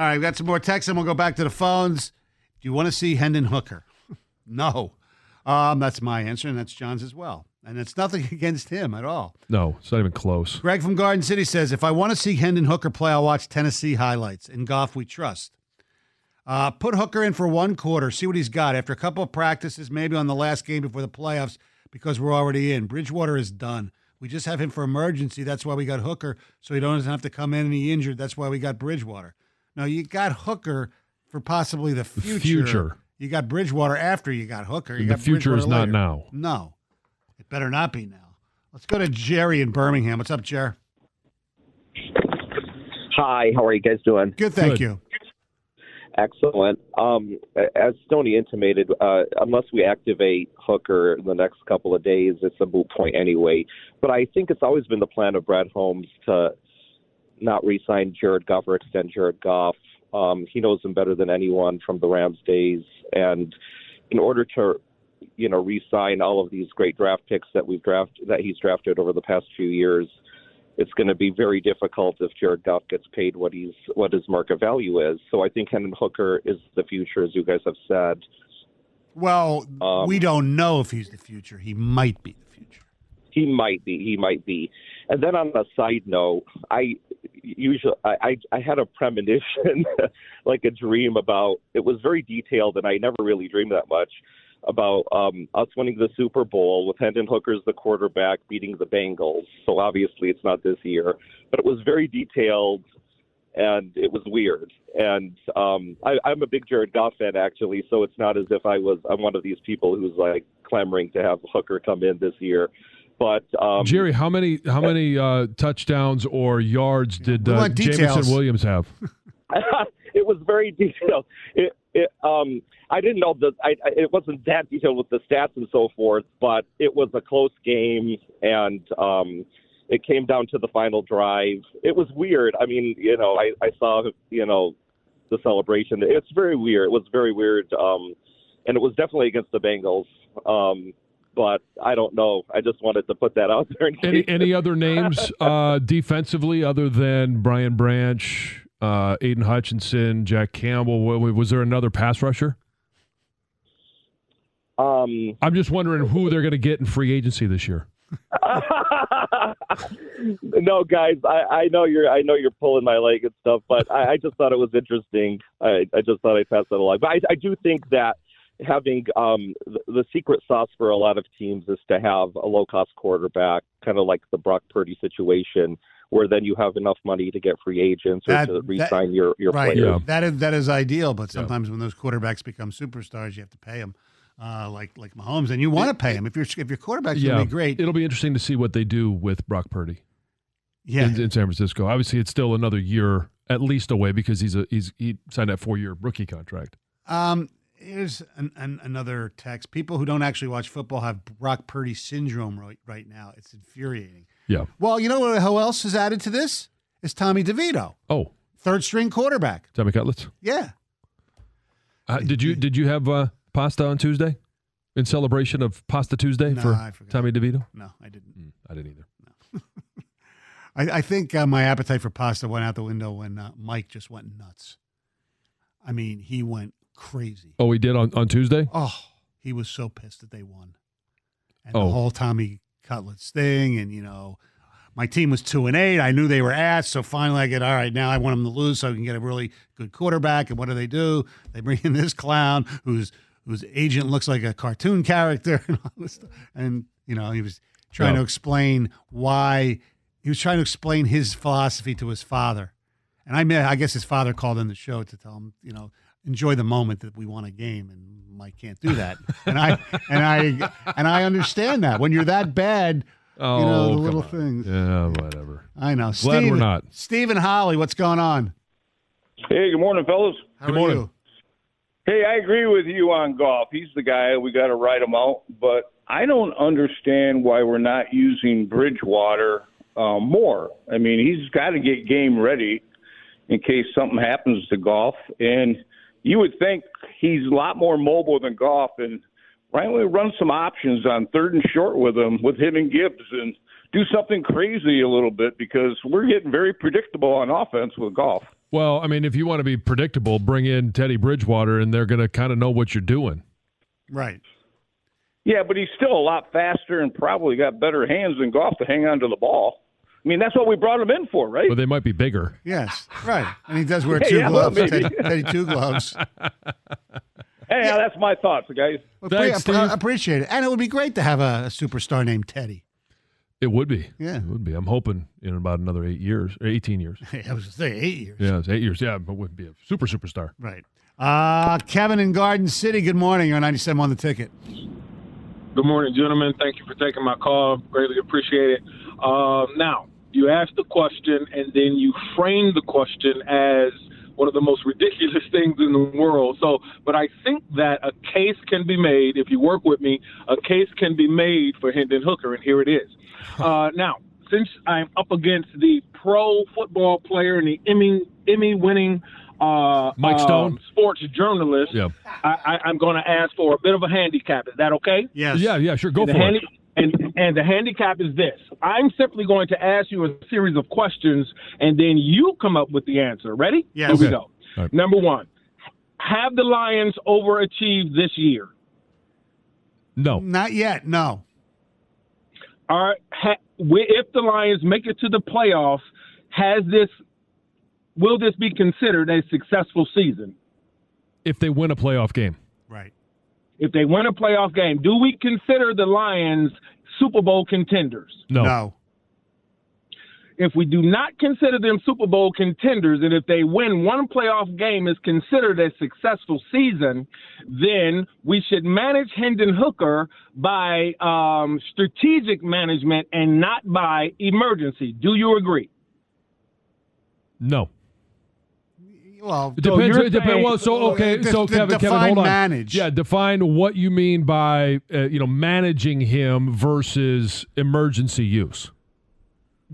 All right, we got some more texts, and we'll go back to the phones. Do you want to see Hendon Hooker? no. Um, that's my answer, and that's John's as well. And it's nothing against him at all. No, it's not even close. Greg from Garden City says, if I want to see Hendon Hooker play, I'll watch Tennessee highlights. In Goff, we trust. Uh, put Hooker in for one quarter, see what he's got. After a couple of practices, maybe on the last game before the playoffs, because we're already in. Bridgewater is done. We just have him for emergency. That's why we got Hooker, so he doesn't have to come in and he injured. That's why we got Bridgewater. Now you got Hooker for possibly the future. Future. You got Bridgewater after you got Hooker. You And got the future is not later. now. No, it better not be now. Let's go to Jerry in Birmingham. What's up, Jerry? Hi, how are you guys doing? Good, thank Good. you. Excellent. Um, as Stoney intimated, uh, unless we activate Hooker in the next couple of days, it's a moot point anyway. But I think it's always been the plan of Brad Holmes to not re-sign Jared Goff or extend Jared Goff. Um, he knows him better than anyone from the Rams days, and in order to, you know, re-sign all of these great draft picks that we've drafted that he's drafted over the past few years, it's going to be very difficult if Jared Goff gets paid what he's what his market value is. So I think Hendon Hooker is the future, as you guys have said. Well, Um, we don't know if he's the future. He might be the future. He might be. He might be. And then on a side note, I usually I I, I had a premonition, like a dream about. It was very detailed, and I never really dreamed that much about um, us winning the Super Bowl with Hendon Hooker as the quarterback beating the Bengals. So obviously it's not this year, but it was very detailed. And it was weird, and um, I, I'm a big Jared Goff fan actually. So it's not as if I was I'm one of these people who's like clamoring to have Hooker come in this year. But um, Jerry, how many how many uh, touchdowns or yards did We uh, want details. Jameson Williams have? it was very detailed. It, it, um, I didn't know that. I, I, it wasn't that detailed with the stats and so forth, but it was a close game, and um, it came down to the final drive. It was weird. I mean, you know, I, I saw, you know, the celebration. It's very weird. It was very weird, um, and it was definitely against the Bengals. Um, but I don't know. I just wanted to put that out there. Any any other names uh, defensively other than Brian Branch, uh, Aidan Hutchinson, Jack Campbell? Wa- wa- Was there another pass rusher? um, I'm just wondering who they're going to get in free agency this year. no, guys, I, I know you're I know you're pulling my leg and stuff, but I, I just thought it was interesting. I, I just thought I'd pass that along. But I, I do think that having um, the, the secret sauce for a lot of teams is to have a low cost quarterback, kind of like the Brock Purdy situation, where then you have enough money to get free agents or That- to that- re-sign your your Right. players. Yeah. That is that is ideal, but sometimes when those quarterbacks become superstars, you have to pay them, uh, like like Mahomes, and you want to pay him if your if your quarterback's yeah, going to be great. It'll be interesting to see what they do with Brock Purdy Yeah, in, in San Francisco. Obviously, it's still another year at least away because he's a he's he signed that four year rookie contract. Um, here's an, an, another text. People who don't actually watch football have Brock Purdy syndrome right, right now. It's infuriating. Yeah. Well, you know what? Who else is added to this? Is Tommy DeVito, Oh, third string quarterback. Tommy Cutlets. Yeah. Uh, did you did you have uh, pasta on Tuesday in celebration of Pasta Tuesday No, for. Tommy DeVito? No, I didn't. Mm, I didn't either. No. I, I think uh, my appetite for pasta went out the window when uh, Mike just went nuts. I mean, he went crazy. Oh, he did on, on Tuesday. Oh, he was so pissed that they won. And Oh. the whole Tommy Cutlets thing, and you know, my team was two and eight. I knew they were ass, so finally I get all right. Now I want them to lose so I can get a really good quarterback. And what do they do? They bring in this clown whose whose agent looks like a cartoon character, and all this stuff. And you know, he was trying Yeah. to explain why he was trying to explain his philosophy to his father. And I met, I guess his father called in the show to tell him, you know, enjoy the moment that we won a game, and Mike can't do that. and I and I and I understand that when you're that bad, Oh, you know the little on. things. Yeah, whatever. I know. Glad we're Steve- not. Stephen Holly, what's going on? Hey, good morning, fellas. How Good morning. you? Hey, I agree with you on Goff. He's the guy we got to write him out. But I don't understand why we're not using Bridgewater um, more. I mean, he's got to get game ready in case something happens to Goff. And you would think he's a lot more mobile than Goff. And why don't we run some options on third and short with him, with him and Gibbs, and do something crazy a little bit because we're getting very predictable on offense with Goff. Well, I mean, if you want to be predictable, bring in Teddy Bridgewater, and they're going to kind of know what you're doing. Right. Yeah, but he's still a lot faster and probably got better hands than Goff to hang on to the ball. I mean, that's what we brought him in for, right? But they might be bigger. Yes. Right. And he does wear Yeah, two yeah, gloves. maybe. Teddy, Teddy two gloves. Hey, that's my thoughts, guys. Well, Thanks, pre- I Steve. appreciate it. And it would be great to have a, a superstar named Teddy. It would be. Yeah. It would be. I'm hoping in about another eight years, or 18 years. I was going to say eight years. Yeah, it's eight years. Yeah, but would be a super superstar. Right. Uh, Kevin in Garden City, good morning. You're 97 on the ticket. Good morning, gentlemen. Thank you for taking my call. Greatly appreciate it. Um, now, you ask the question, and then you frame the question as one of the most ridiculous things in the world. So, but I think that a case can be made, if you work with me, a case can be made for Hendon Hooker, and here it is. Uh, now, since I'm up against the pro football player and the Emmy Emmy winning uh, Mike Stone? um, sports journalist, Yeah. I, I, I'm going to ask for a bit of a handicap. Is that okay? Yes. Yeah, yeah, sure. Go And for the it. handi- and, and the handicap is this. I'm simply going to ask you a series of questions, and then you come up with the answer. Ready? Yes. Here we go. All right. Number one, have the Lions overachieved this year? No. Not yet. No. Are ha, if the Lions make it to the playoffs, has this will this be considered a successful season? If they win a playoff game. Right. If they win a playoff game, do we consider the Lions Super Bowl contenders? No. No. if we do not consider them Super Bowl contenders, and if they win one playoff game is considered a successful season, then we should manage Hendon Hooker by um, strategic management and not by emergency. Do you agree? No. Well, It depends. you're it depends. Well, so okay, De- so de- Kevin, Kevin, define hold on. manage. Yeah, define what you mean by uh, you know managing him versus emergency use.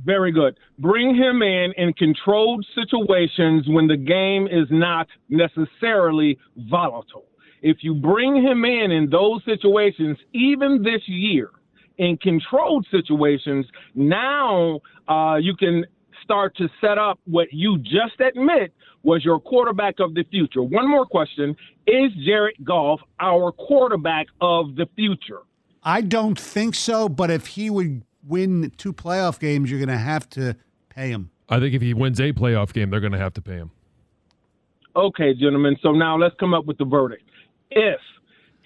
Very good. Bring him in in controlled situations when the game is not necessarily volatile. If you bring him in in those situations, even this year, in controlled situations, now uh, you can start to set up what you just admit was your quarterback of the future. One more question Is Jared Goff our quarterback of the future? I don't think so, but if he would win two playoff games, you're going to have to pay him. I think if he wins a playoff game, they're going to have to pay him. Okay, gentlemen. So now let's come up with the verdict. If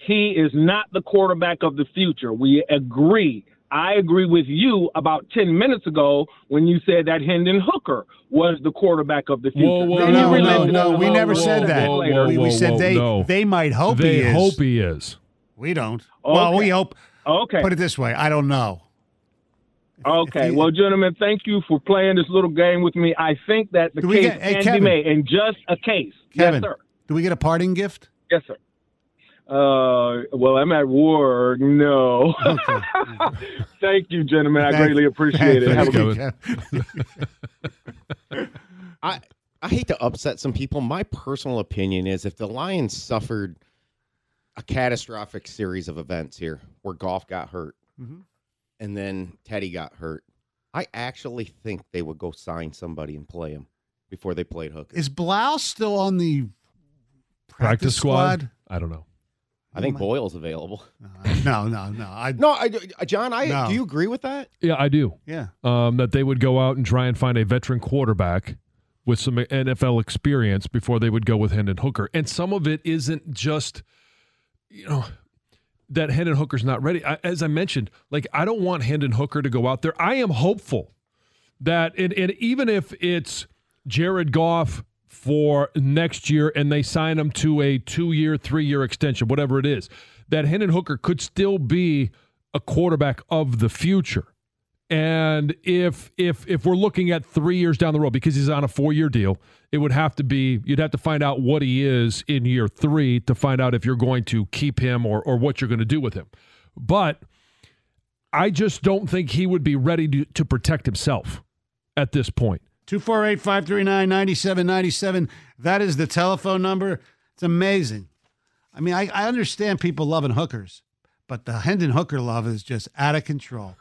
he is not the quarterback of the future, we agree. I agree with you about 10 minutes ago when you said that Hendon Hooker was the quarterback of the future. Whoa, whoa, No, no, no, no. We never said that. we, said they they might hope he they is. hope he is. we don't. Well, we hope. Okay. Put it this way: I don't know. Okay. if he- well, gentlemen, thank you for playing this little game with me. I think that the case get- hey, can Kevin. be made, in just a case. Kevin, Yes, sir. do we get a parting gift? Yes, sir. Uh, well, I'm at work. No. Okay. Thank you, gentlemen. I Thank- greatly appreciate it. Have a good Kevin. I I hate to upset some people. My personal opinion is if the Lions suffered a catastrophic series of events here where Goff got hurt Mhm. and then Teddy got hurt, I actually think they would go sign somebody and play him before they played Hooker. Is Blau still on the practice, Practice squad? I don't know. I think Boyle's available. No, no, no. I No, I, John, I No. do you agree with that? Yeah, I do. yeah. Um, that they would go out and try and find a veteran quarterback with some NFL experience before they would go with Hendon Hooker. And some of it isn't just, you know, that Hendon Hooker's not ready. I, as I mentioned, like I don't want Hendon Hooker to go out there. I am hopeful that, and, and even if it's Jared Goff for next year and they sign him to a two year, three year extension, whatever it is, that Hendon Hooker could still be a quarterback of the future. And if if if we're looking at three years down the road, because he's on a four year deal, it would have to be you'd have to find out what he is in year three to find out if you're going to keep him or or what you're going to do with him. But I just don't think he would be ready to, to protect himself at this point. 248 539 9797. That is the telephone number. It's amazing. I mean, I, I understand people loving hookers, but the Hendon Hooker love is just out of control.